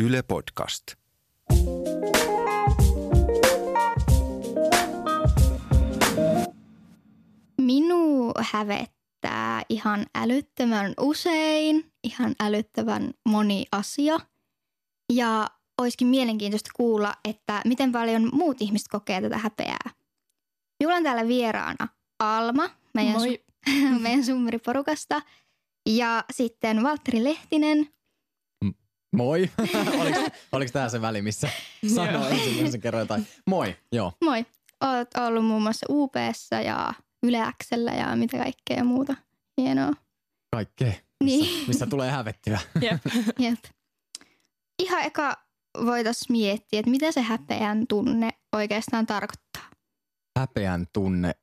Yle Podcast. Minua hävettää ihan älyttömän usein, ihan älyttävän moni asia. Ja olisikin mielenkiintoista kuulla, että miten paljon muut ihmiset kokee tätä häpeää. Minulla on täällä vieraana Alma, meidän, Moi. Su- meidän summeriporukasta. Ja sitten Valtteri Lehtinen. Moi. oliko, oliko tämä se väli, missä sanoo ensimmäisen kerran jotain? Moi, joo. Moi. Olet ollut muun muassa UPssa ja Yle Xllä ja mitä kaikkea muuta. Hienoa. Kaikkea, missä, Niin. missä tulee hävettyä. Jep. Jep. Ihan eka voitaisiin miettiä, että mitä se häpeän tunne oikeastaan tarkoittaa. Häpeän tunne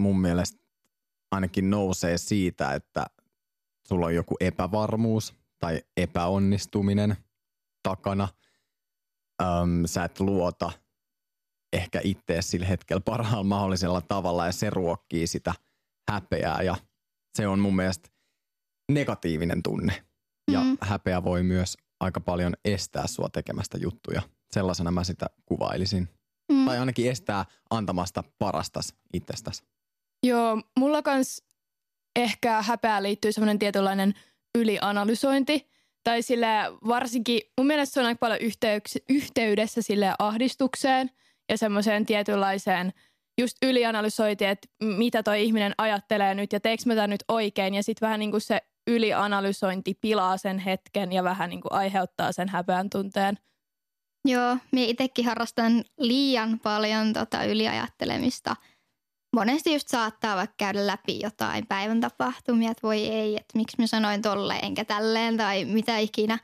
mun mielestä ainakin nousee siitä, että sulla on joku epävarmuus tai epäonnistuminen takana. Öm, sä et luota ehkä ittees sillä hetkellä parhaalla mahdollisella tavalla ja se ruokkii sitä häpeää ja se on mun mielestä negatiivinen tunne. Ja Mm. häpeä voi myös aika paljon estää sua tekemästä juttuja. Sellaisena mä sitä kuvailisin. Mm. Tai ainakin estää antamasta parastas itsestäsi. Joo, mulla kans ehkä häpeään liittyy semmoinen tietynlainen ylianalysointi. Tai sille varsinkin, mun mielestä se on aika paljon yhteyks, yhteydessä sille ahdistukseen ja semmoiseen tietynlaiseen just ylianalysointi, että mitä toi ihminen ajattelee nyt ja teekö mä tämän nyt oikein. Ja sitten vähän niin kuin se ylianalysointi pilaa sen hetken ja vähän niin kuin aiheuttaa sen häpeän tunteen. Joo, minä itsekin harrastan liian paljon tota yliajattelemista. Monesti just saattaa vaikka käydä läpi jotain päivän tapahtumia, että voi ei, että miksi mä sanoin tolle enkä tälleen tai mitä ikinä.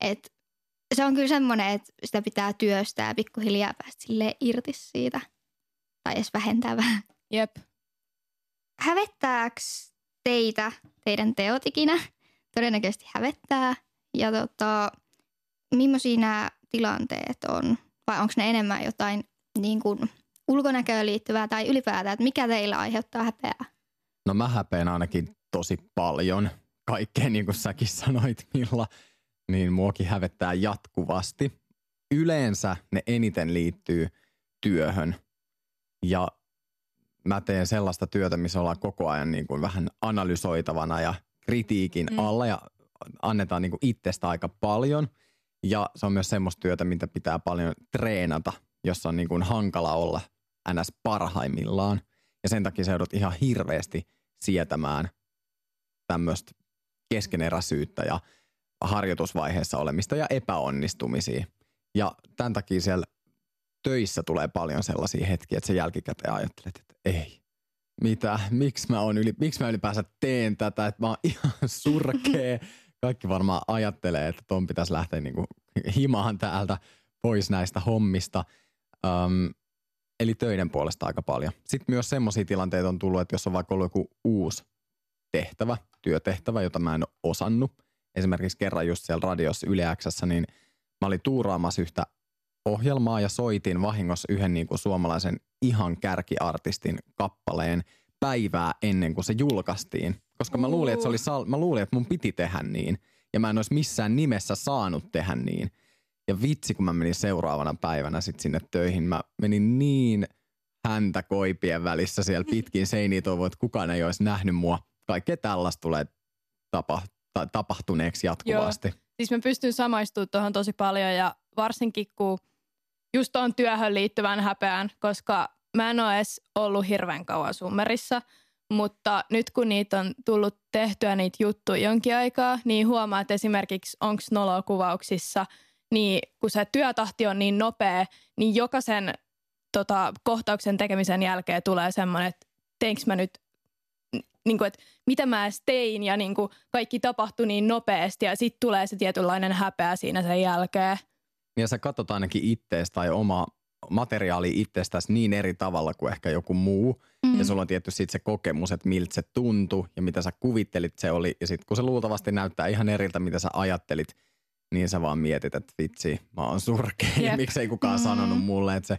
Et se on kyllä semmoinen, että sitä pitää työstää ja pikkuhiljaa päästä irti siitä. Tai edes vähentää vähän. Jep. Hävettääkö teitä teidän teot ikinä? Todennäköisesti hävettää. Ja tota, millaisia nämä tilanteet on? Vai onko ne enemmän jotain niin kuin ulkonäköön liittyvää tai ylipäätään, että mikä teillä aiheuttaa häpeää? No mä häpeän ainakin tosi paljon. Kaikkea niin kuin säkin sanoit, Milla, niin muakin hävettää jatkuvasti. Yleensä ne eniten liittyy työhön. Ja mä teen sellaista työtä, missä ollaan koko ajan niin kuin vähän analysoitavana ja kritiikin mm. alla ja annetaan niin kuin itsestä aika paljon. Ja se on myös semmoista työtä, mitä pitää paljon treenata, jossa on niin kuin hankala olla ns. parhaimmillaan. Ja sen takia sä joudut ihan hirveästi sietämään tämmöistä keskeneräisyyttä ja harjoitusvaiheessa olemista ja epäonnistumisia. Ja tämän takia siellä töissä tulee paljon sellaisia hetkiä, että sä jälkikäteen ajattelet, että ei, mitä, miksi mä, on yli, miksi mä ylipäänsä teen tätä, että mä oon ihan surkea. Kaikki varmaan ajattelee, että ton pitäisi lähteä niinku himaan täältä pois näistä hommista. Um, eli töiden puolesta aika paljon. Sitten myös semmoisia tilanteita on tullut, että jos on vaikka ollut joku uusi tehtävä, työtehtävä, jota mä en ole osannut. Esimerkiksi kerran just siellä radiossa Yle Xssä, niin mä olin tuuraamassa yhtä ohjelmaa ja soitin vahingossa yhden niin kuin suomalaisen ihan kärkiartistin kappaleen päivää ennen kuin se julkaistiin. Koska mä luulin, että se oli sal- mä luulin, että mun piti tehdä niin. Ja mä en olisi missään nimessä saanut tehdä niin. Ja vitsi, kun mä menin seuraavana päivänä sit sinne töihin, mä menin niin häntä koipien välissä siellä pitkin seiniä toivon, että kukaan ei olisi nähnyt mua. Kaikkea tällaista tulee tapa, ta, tapahtuneeksi jatkuvasti. Siis mä pystyn samaistumaan tuohon tosi paljon ja varsinkin kun just on työhön liittyvän häpeään, koska mä en ole edes ollut hirveän kauan summerissa, mutta nyt kun niitä on tullut tehtyä niitä juttuja jonkin aikaa, niin huomaa, että esimerkiksi onko nolokuvauksissa, niin kun se työtahti on niin nopea, niin jokaisen tota, kohtauksen tekemisen jälkeen tulee semmoinen, että teinkö mä nyt niin kuin, että mitä mä edes tein ja niin kuin kaikki tapahtui niin nopeasti ja sitten tulee se tietynlainen häpeä siinä sen jälkeen. Ja sä katsot ainakin itteestä tai oma materiaali itsestäsi niin eri tavalla kuin ehkä joku muu. Mm. Ja sulla on tietysti sit se kokemus, että miltä se tuntui ja mitä sä kuvittelit se oli. Ja sitten kun se luultavasti näyttää ihan eriltä, mitä sä ajattelit, niin sä vaan mietit, että vitsi, mä oon surkea. Ja Jep. miksei kukaan Mm. sanonut mulle, että se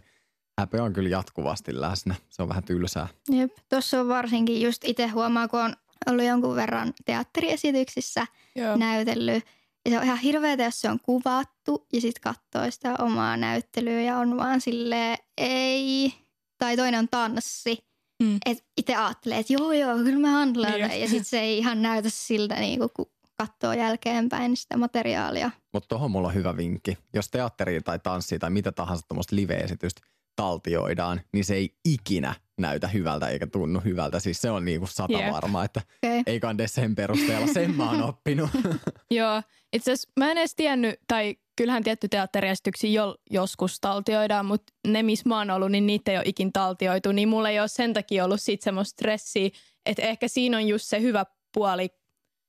häpeä on kyllä jatkuvasti läsnä. Se on vähän tylsää. Jep. Tuossa on varsinkin just itse huomaa, kun on ollut jonkun verran teatteriesityksissä Joo. näytellyt. Ja se on ihan hirveetä, jos se on kuvattu ja sitten katsoo sitä omaa näyttelyä ja on vaan silleen, ei. Tai toinen on tanssi. Mm. Että itse ajattelee, että joo joo, kyllä mä handlaan. Niin Niin ja sitten se ei ihan näytä siltä, niin kun katsoo jälkeenpäin sitä materiaalia. Mutta tuohon mulla on hyvä vinkki. Jos teatteri tai tanssi tai mitä tahansa tuommoista live-esitystä taltioidaan, niin se ei ikinä näytä hyvältä eikä tunnu hyvältä. Siis se on niinku sata Jep. varma, että Okay. ei kande sen perusteella. Sen mä oon oppinut. Joo, itse asiassa mä en edes tiennyt, tai kyllähän tietty teatteriesityksiä jo, joskus taltioidaan, mutta ne, missä mä oon ollut, niin niitä ei ole ikin taltioitu, niin mulla ei ole sen takia ollut sit semmoista stressiä, että ehkä siinä on just se hyvä puoli,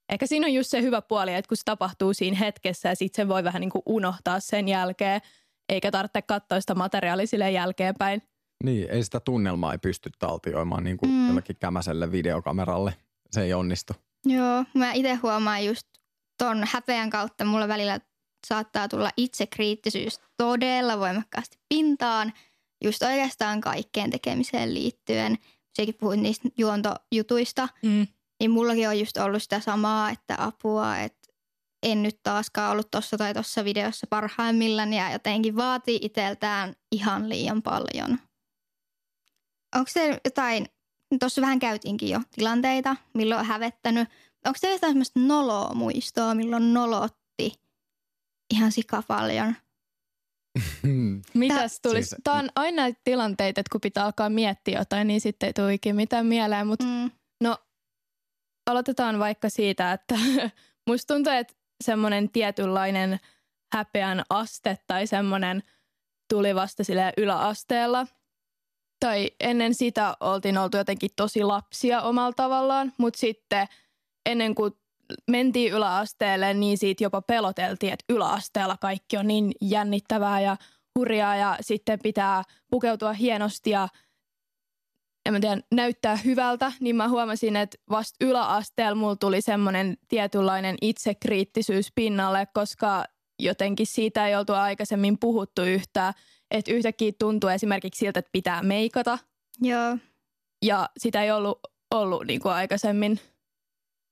ehkä siinä on just se hyvä puoli, että kun se tapahtuu siinä hetkessä ja sit sen voi vähän niin kuin unohtaa sen jälkeen, eikä tarvitse katsoa sitä materiaalia silleen jälkeenpäin. niin, ei sitä tunnelmaa ei pysty taltioimaan niin kuin Mm. mm. jollekin kämäselle videokameralle. Se ei onnistu. Joo, mä itse huomaan just ton häpeän kautta mulla välillä saattaa tulla itsekriittisyys todella voimakkaasti pintaan, just oikeastaan kaikkeen tekemiseen liittyen. Sekin puhuit niistä juontojutuista, Mm. Niin mullakin on just ollut sitä samaa, että apua, että en nyt taaskaan ollut tuossa tai tuossa videossa parhaimmillaan ja jotenkin vaatii itseltään ihan liian paljon. Onko se jotain, tuossa vähän käytiinkin jo tilanteita, milloin on hävettänyt. Onko teillä jotain sellaista noloa muistoa, milloin nolotti ihan sika paljon? Mitäs tulisi? Siis- Tämä on aina näitä tilanteita, että kun pitää alkaa miettiä jotain, niin sitten ei tule ikinä mitään mieleen, mutta Mm. Aloitetaan vaikka siitä, että musta tuntuu, että semmoinen tietynlainen häpeän aste tai semmoinen tuli vasta sille yläasteella. Tai ennen sitä oltiin oltu jotenkin tosi lapsia omalla tavallaan, mutta sitten ennen kuin mentiin yläasteelle, niin siitä jopa peloteltiin, että yläasteella kaikki on niin jännittävää ja hurjaa ja sitten pitää pukeutua hienosti ja en mä tiedä, näyttää hyvältä, niin mä huomasin, että vasta yläasteella mulla tuli semmoinen tietynlainen itsekriittisyys pinnalle, koska jotenkin siitä ei oltu aikaisemmin puhuttu yhtään. Että yhtäkkiä tuntuu esimerkiksi siltä, että pitää meikata Joo, ja sitä ei ollut, ollut niin kuin aikaisemmin.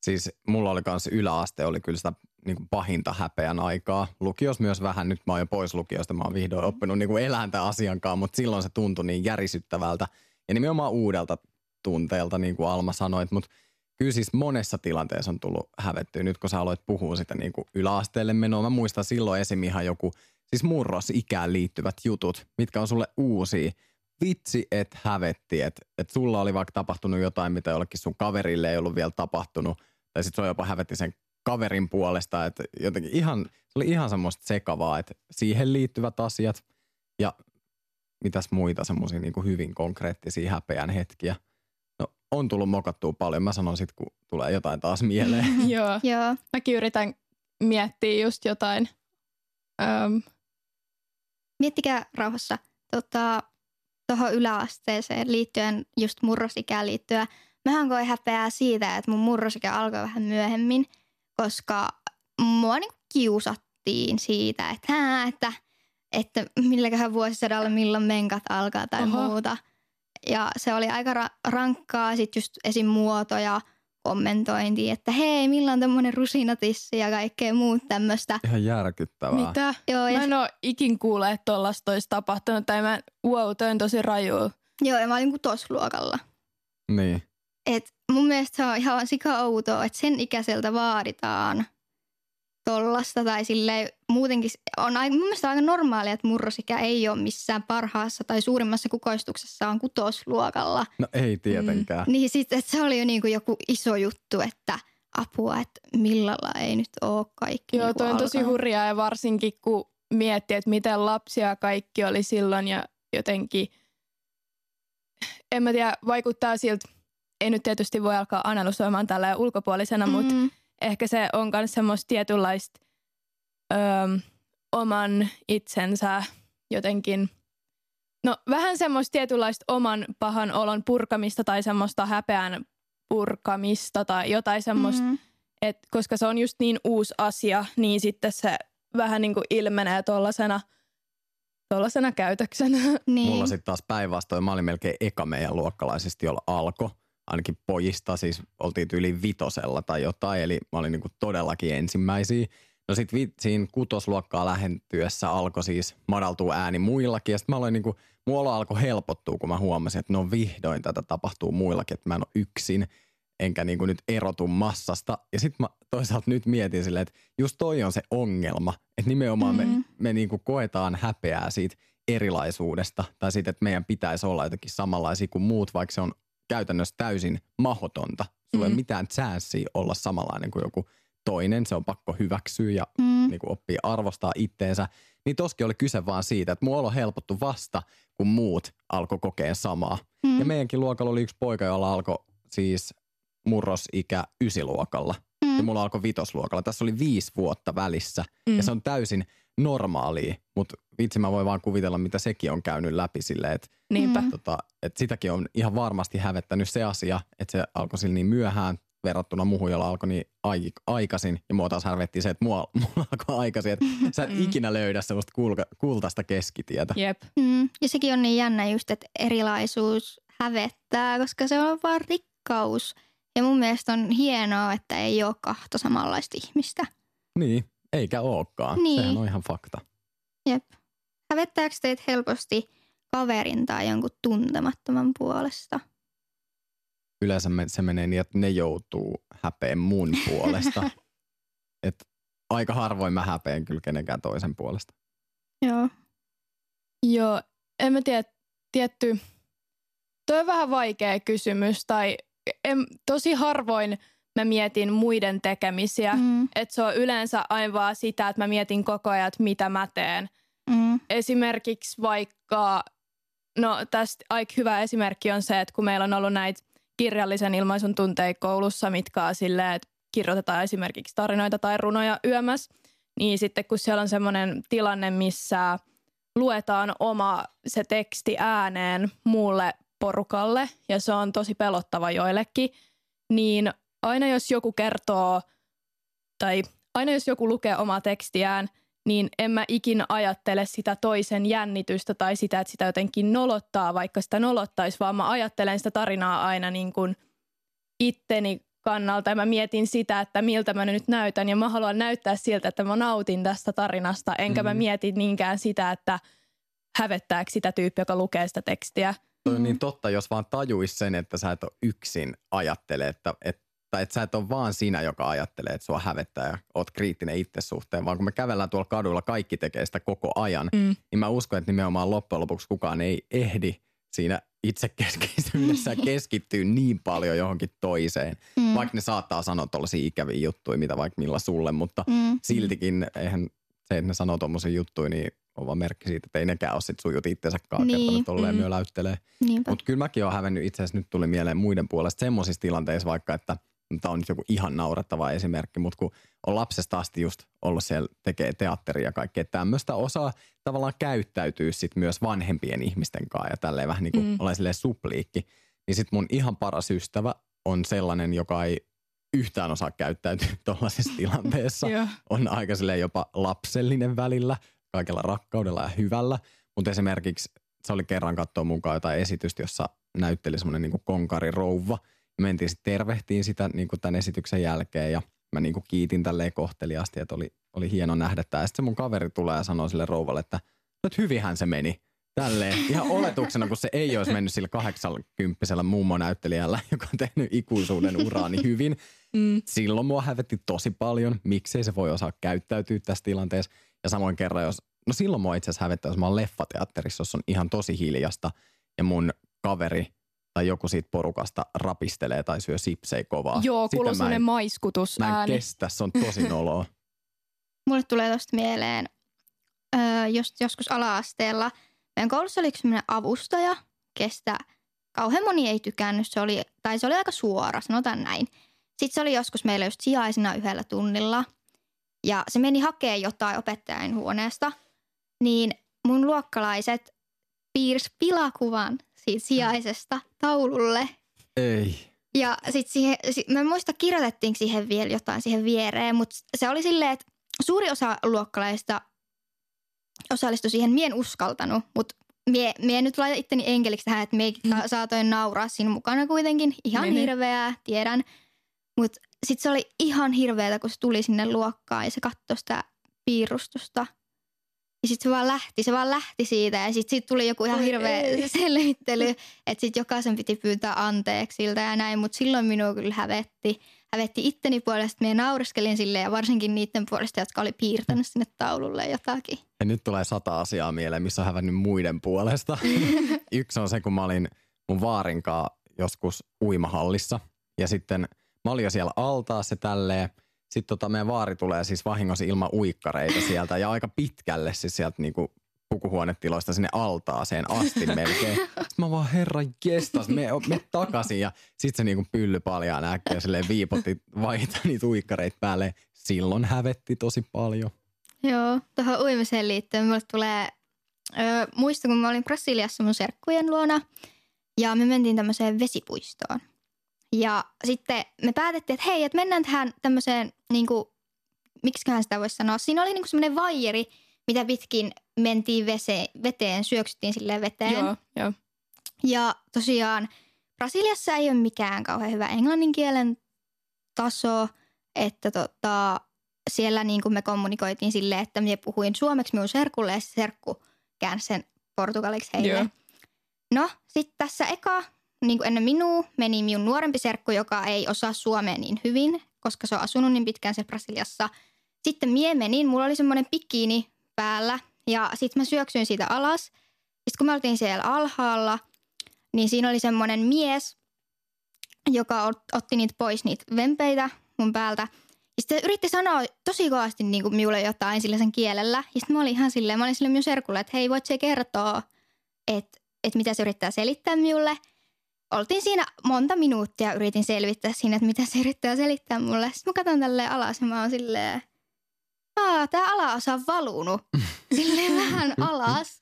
Siis mulla oli kanssa yläaste, oli kyllä sitä niin kuin pahinta häpeän aikaa. Lukios myös vähän, nyt mä oon jo pois lukiosta, mä oon vihdoin oppinut niin kuin elää tämän asiankaan, mutta silloin se tuntui niin järisyttävältä ja nimenomaan uudelta tunteelta, niin kuin Alma sanoit, mutta kyllä siis monessa tilanteessa on tullut hävettyä. Nyt kun sä aloit puhua sitä niin kuin yläasteelle menoa, mä muistan silloin esim. ihan joku, siis murrosikään liittyvät jutut, mitkä on sulle uusia. Vitsi, et hävetti, että et sulla oli vaikka tapahtunut jotain, mitä jollekin sun kaverille ei ollut vielä tapahtunut, tai sitten se jopa hävetti sen kaverin puolesta, että jotenkin ihan, se oli ihan semmoista sekavaa, että siihen liittyvät asiat ja mitäs muita semmoisia niin hyvin konkreettisia häpeän hetkiä. No on tullut mokattua paljon, mä sanon sitten, kun tulee jotain taas mieleen. Joo. joo. Mäkin yritän miettiä just jotain. Öm, Miettikää rauhassa tuohon tota, yläasteeseen liittyen, just murrosikään liittyen. Mähän koin häpeää siitä, että mun murrosikä alkoi vähän myöhemmin, koska mua niinku kiusattiin siitä, että, hää, että, että milläköhän vuosisadalla milloin menkat alkaa tai Oho. muuta. Ja se oli aika ra- rankkaa, sitten just esim. muoto ja kommentointi, että hei, milloin tämmöinen rusinatissi ja kaikkea muut tämmöistä. Ihan järkyttävää. mitä? Joo, ja Mä en ole ikin kuule, että tollasta olisi tapahtunut. Tai mä, wow, toi on tosi raju. Joo, ja mä olin kuin tosluokalla. Niin. Et mun mielestä se on ihan sika outoa, että sen ikäiseltä vaaditaan tollasta tai silleen muutenkin on aika, mun mielestä aika normaalia, että murrosikä ei ole missään parhaassa tai suurimmassa kukoistuksessaan kutosluokalla. No ei tietenkään. Niin sitten, että se oli jo niin kuin joku iso juttu, että apua, että millalla ei nyt ole kaikki Joo, niinku toi on tosi alkanut. hurjaa ja varsinkin kun miettii, että miten lapsia kaikki oli silloin ja jotenkin, en mä tiedä, vaikuttaa siltä, ei nyt tietysti voi alkaa analysoimaan tällä ulkopuolisena, mm. mutta Mm, ehkä se on myös semmoista tietynlaista öö, oman itsensä jotenkin, no vähän semmoista tietynlaista oman pahan olon purkamista tai semmoista häpeän purkamista tai jotain semmoista, mm. et koska se on just niin uusi asia, niin sitten se vähän niin kuin ilmenee tuollaisena tollasena käytöksenä. Niin. Mulla sitten taas päinvastoin, mä olin melkein eka meidän luokkalaisista, jolla alkoi. Ainakin pojista, siis oltiin yli vitosella tai jotain, eli mä olin niinku todellakin ensimmäisiä. No sit vi, siinä kutosluokkaa lähentyessä alkoi siis madaltua ääni muillakin. Ja sit mä aloin niinku, mulla alkoi helpottua, kun mä huomasin, että no vihdoin tätä tapahtuu muillakin, että mä en ole yksin enkä niinku nyt erotu massasta. Ja sitten mä toisaalta nyt mietin silleen, että just toi on se ongelma, että nimenomaan mm-hmm. me, me niinku koetaan häpeää siitä erilaisuudesta tai siitä, että meidän pitäisi olla jotenkin samanlaisia kuin muut, vaikka se on käytännössä täysin mahdotonta. Sulla mm-hmm. ei ole mitään chanssiä olla samanlainen kuin joku toinen, se on pakko hyväksyä ja mm. niin kuin oppia arvostaa itteensä. Niin toskin oli kyse vaan siitä, että mulla on helpottu vasta, kun muut alkoi kokea samaa. Mm. Ja meidänkin luokalla oli yksi poika, jolla alkoi siis murrosikä ysiluokalla. Mm. Ja mulla alkoi vitosluokalla. Tässä oli viisi vuotta välissä. Mm. Ja se on täysin normaalia. Mutta vitsi mä voin vaan kuvitella, mitä sekin on käynyt läpi silleen, että mm. tota, et sitäkin on ihan varmasti hävettänyt se asia, että se alkoi sillä niin myöhään verrattuna muuhun, jolla alkoi niin aikaisin. Ja mua taas harvettiin se, että mua, mua alkoi aikaisin, että sä et mm. ikinä löydä semmoista kulka, kultaista keskitietä. Jep. Mm. Ja sekin on niin jännä just, että erilaisuus hävettää, koska se on vaan rikkaus – ja mun mielestä on hienoa, että ei ole kahta samanlaista ihmistä. Niin, eikä olekaan. Niin. Sehän on ihan fakta. Jep. Hävettääkö teitä helposti kaverin tai jonkun tuntemattoman puolesta? Yleensä se menee niin, että ne joutuu häpeen mun puolesta. Et aika harvoin mä häpeen kyllä kenenkään toisen puolesta. Joo. Joo, en mä tiedä, tietty, toi on vähän vaikea kysymys tai en, tosi harvoin mä mietin muiden tekemisiä. Mm. Että se on yleensä aina vaan sitä, että mä mietin koko ajan, että mitä mä teen. Mm. Esimerkiksi vaikka, no tästä aika hyvä esimerkki on se, että kun meillä on ollut näitä kirjallisen ilmaisun tunteja koulussa, mitkä on silleen, että kirjoitetaan esimerkiksi tarinoita tai runoja yömässä, niin sitten kun siellä on semmoinen tilanne, missä luetaan oma se teksti ääneen muulle porukalle ja se on tosi pelottava joillekin, niin aina jos joku kertoo tai aina jos joku lukee omaa tekstiään, niin en mä ikinä ajattele sitä toisen jännitystä tai sitä, että sitä jotenkin nolottaa, vaikka sitä nolottaisi, vaan mä ajattelen sitä tarinaa aina niin kuin itteni kannalta ja mä mietin sitä, että miltä mä nyt näytän ja mä haluan näyttää siltä, että mä nautin tästä tarinasta, enkä mm. mä mietin niinkään sitä, että hävettääkö sitä tyyppiä, joka lukee sitä tekstiä. Toi on niin mm. totta, jos vaan tajuis sen, että sä et ole yksin ajattele, että, että tai että sä et ole vaan sinä, joka ajattelee, että sua hävettää ja oot kriittinen itse suhteen, vaan kun me kävellään tuolla kadulla, kaikki tekee sitä koko ajan, mm. niin mä uskon, että nimenomaan loppujen lopuksi kukaan ei ehdi siinä itsekeskeisyydessä keskittyy niin paljon johonkin toiseen. Mm. Vaikka ne saattaa sanoa tuollaisia ikäviä juttuja, mitä vaikka millä sulle, mutta mm. siltikin eihän se, että ne sanoo tuommoisia juttuja, niin on vaan merkki siitä, että ei nekään ole sit sujut itsensä niin. kertonut tolleen mm. myöläyttelee. Mutta kyllä mäkin olen hävennyt itse asiassa nyt tuli mieleen muiden puolesta semmoisissa tilanteissa vaikka, että tämä on nyt joku ihan naurettava esimerkki, mutta kun on lapsesta asti just ollut siellä, tekee teatteria ja kaikkea tämmöistä, osaa tavallaan käyttäytyy sit myös vanhempien ihmisten kanssa ja tälleen vähän niin kuin mm. olen silleen supliikki. Niin sit mun ihan paras ystävä on sellainen, joka ei yhtään osaa käyttäytyä tuollaisessa tilanteessa. on aika jopa lapsellinen välillä – kaikella rakkaudella ja hyvällä. Mutta esimerkiksi se oli kerran katsoa mukaan jotain esitystä, jossa näytteli semmoinen niin konkari rouva. Mentiin sitten tervehtiin sitä niin kuin tämän esityksen jälkeen ja mä niin kuin kiitin tälleen kohteliasti, että oli, oli hieno nähdä tämä. Sitten se mun kaveri tulee ja sanoo sille rouvalle, että nyt hyvinhän se meni. Tälleen ihan oletuksena, kun se ei olisi mennyt sillä 80 mummonäyttelijällä, joka on tehnyt ikuisuuden uraani hyvin. Mm. Silloin mua hävetti tosi paljon, miksei se voi osaa käyttäytyä tässä tilanteessa. Ja samoin kerran, jos, no silloin mua itse asiassa hävettää, jos mä oon leffateatterissa, jos on ihan tosi hiljasta ja mun kaveri tai joku siitä porukasta rapistelee tai syö sipsei kovaa. Joo, kuuluu sellainen maiskutus Mä en kestä, se on tosi noloa. Mulle tulee tosta mieleen, öö, just joskus ala-asteella, meidän koulussa oli yksi avustaja, kestä kauhean moni ei tykännyt, se oli, tai se oli aika suora, sanotaan näin. Sitten se oli joskus meillä just sijaisena yhdellä tunnilla – ja se meni hakemaan jotain opettajan huoneesta, niin mun luokkalaiset piirsi pilakuvan siitä sijaisesta taululle. Ei. Ja sitten siihen, mä en muista kirjoitettiin siihen vielä jotain siihen viereen, mutta se oli silleen, että suuri osa luokkalaista osallistui siihen. Mien uskaltanut, mutta mie, mie nyt laita itteni enkeliksi tähän, että mie mm. saatoin nauraa siinä mukana kuitenkin. Ihan Mene. hirveää, tiedän. Mutta sitten se oli ihan hirveetä, kun se tuli sinne luokkaan ja se katsoi sitä piirustusta. Ja sitten se vaan lähti, se vaan lähti siitä ja sitten siitä tuli joku ihan Oi hirveä ei. selvittely, että sitten jokaisen piti pyytää anteeksi siltä ja näin. Mutta silloin minua kyllä hävetti. Hävetti itteni puolesta, minä naureskelin sille ja varsinkin niiden puolesta, jotka oli piirtänyt sinne taululle jotakin. Ja nyt tulee sata asiaa mieleen, missä on hävännyt muiden puolesta. Yksi on se, kun mä olin mun vaarinkaa joskus uimahallissa. Ja sitten mä olin jo siellä altaassa tälleen. Sitten tota meidän vaari tulee siis vahingossa ilman uikkareita sieltä ja aika pitkälle siis sieltä niinku pukuhuonetiloista sinne altaaseen asti melkein. Sitten mä vaan herra jestas, me, me takaisin ja sitten se niinku pylly paljaan äkkiä silleen viipotti vaihtaa niitä uikkareita päälle. Silloin hävetti tosi paljon. Joo, tuohon uimiseen liittyen mulle tulee, ö, muista kun mä olin Brasiliassa mun serkkujen luona ja me mentiin tämmöiseen vesipuistoon. Ja sitten me päätettiin, että hei, että mennään tähän tämmöiseen, niin kuin, miksiköhän sitä voisi sanoa, siinä oli niin semmoinen vaijeri, mitä pitkin mentiin vese, veteen, syöksyttiin silleen veteen. Joo, joo. Ja tosiaan Brasiliassa ei ole mikään kauhean hyvä englannin kielen taso, että tota, siellä niin kuin me kommunikoitiin silleen, että minä puhuin suomeksi minun serkulle ja se serkku käänsi sen portugaliksi heille. Joo. No, sitten tässä eka, niin kuin ennen minua, meni minun nuorempi serkku, joka ei osaa suomea niin hyvin, koska se on asunut niin pitkään se Brasiliassa. Sitten mie menin, mulla oli semmoinen bikini päällä ja sitten mä syöksyin siitä alas. Sitten kun me oltiin siellä alhaalla, niin siinä oli semmoinen mies, joka ot- otti niitä pois, niitä vempeitä mun päältä. Ja sitten yritti sanoa tosi kovasti niin kuin minulle jotain sillä sen kielellä. Ja sitten mä olin ihan silleen, mä olin sille minun serkulle, että hei, voit se kertoa, että, että mitä se yrittää selittää minulle. Oltiin siinä monta minuuttia, yritin selvittää siinä, että mitä se yrittää selittää mulle. Sitten mä katson tälleen alas ja mä oon silleen, aa, tää alaosa on valunut silleen vähän alas.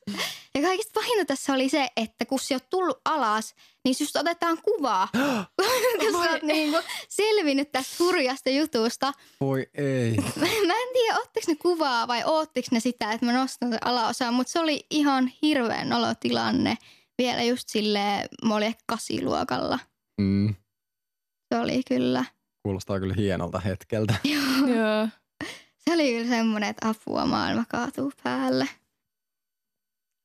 Ja kaikista pahinta tässä oli se, että kun sä oot tullut alas, niin just otetaan kuvaa. kun sä oot niinku selvinnyt tästä hurjasta jutusta. Voi ei. Mä en tiedä, ottiko ne kuvaa vai oottiko ne sitä, että mä nostan sen alaosaan, mutta se oli ihan hirveän olotilanne. Vielä just silleen, mä olin ehkä kasiluokalla. Mm, Se oli kyllä, kuulostaa kyllä hienolta hetkeltä. Joo. se oli kyllä semmoinen, että apua maailma kaatuu päälle.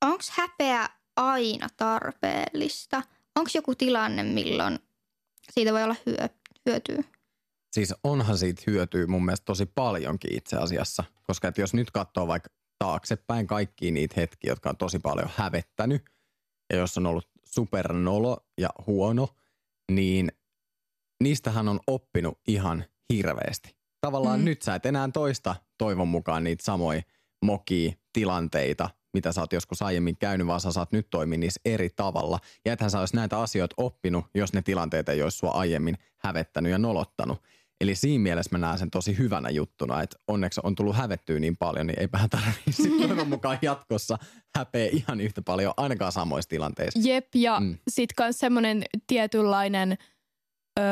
Onko häpeä aina tarpeellista? Onko joku tilanne, milloin siitä voi olla hyö, hyötyä? Siis onhan siitä hyötyä mun mielestä tosi paljonkin itse asiassa. Koska että jos nyt katsoo vaikka taaksepäin kaikkia niitä hetkiä, jotka on tosi paljon hävettänyt, ja jos on ollut supernolo ja huono, niin niistähän on oppinut ihan hirveästi. Tavallaan Mm. nyt sä et enää toista toivon mukaan niitä samoja mokia tilanteita, mitä sä oot joskus aiemmin käynyt, vaan sä saat nyt toimia niissä eri tavalla. Ja ethän sä olisi näitä asioita oppinut, jos ne tilanteet ei olisi sua aiemmin hävettänyt ja nolottanut. Eli siinä mielessä mä näen sen tosi hyvänä juttuna, että onneksi on tullut hävettyä niin paljon, niin eipähän tarvitse sitten toivon mukaan jatkossa häpeä ihan yhtä paljon, ainakaan samoissa tilanteissa. Jep, ja mm. Mm. sitten myös semmoinen tietynlainen öö,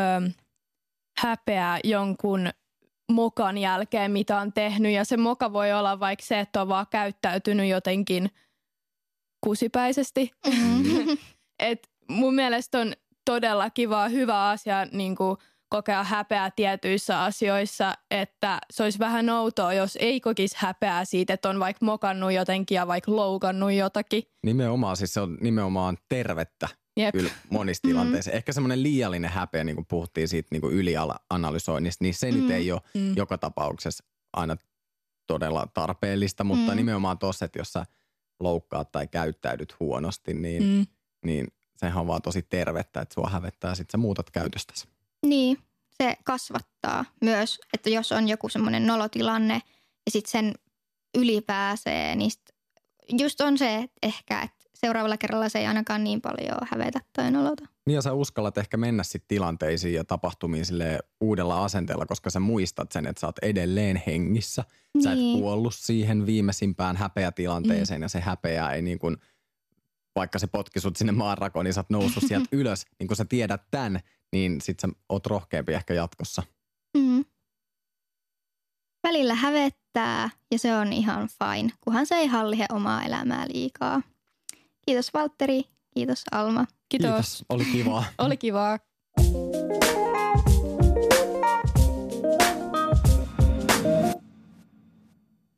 häpeä jonkun mokan jälkeen, mitä on tehnyt. Ja se moka voi olla vaikka se, että on vaan käyttäytynyt jotenkin kusipäisesti. Et mun mielestä on todella kiva, hyvä asia niin kuin kokea häpeää tietyissä asioissa, että se olisi vähän outoa, jos ei kokisi häpeää siitä, että on vaikka mokannut jotenkin ja vaikka loukannut jotakin. Nimenomaan, siis se on nimenomaan tervettä Jep. kyllä monissa tilanteissa. Ehkä semmoinen liiallinen häpeä, niin kuin puhuttiin siitä niin kuin ylianalysoinnista, niin se mm. nyt ei ole Mm. joka tapauksessa aina todella tarpeellista, mutta Mm. mm. nimenomaan tuossa, että jos sä loukkaat tai käyttäydyt huonosti, niin, mm. Mm. niin sehän on vaan tosi tervettä, että sua hävettää, sit sä muutat käytöstäsi. Niin, se kasvattaa myös, että jos on joku semmoinen nolotilanne ja sitten sen yli pääsee, niin sit just on se, että ehkä, että seuraavalla kerralla se ei ainakaan niin paljon hävetä tai nolota. Niin ja sä uskallat ehkä mennä sitten tilanteisiin ja tapahtumiin sille uudella asenteella, koska sä muistat sen, että sä oot edelleen hengissä. Sä et Niin. kuollut siihen viimeisimpään häpeätilanteeseen mm. ja se häpeä ei niin kuin, vaikka se potki sut sinne maanrakoon, niin sä oot noussut sieltä ylös. Niin kun sä tiedät tämän, niin sit sä oot rohkeampi ehkä jatkossa. Mm. Välillä hävettää ja se on ihan fine, kunhan se ei hallihe omaa elämää liikaa. Kiitos Valtteri, kiitos Alma. Kiitos. Oli kivaa. Oli kivaa.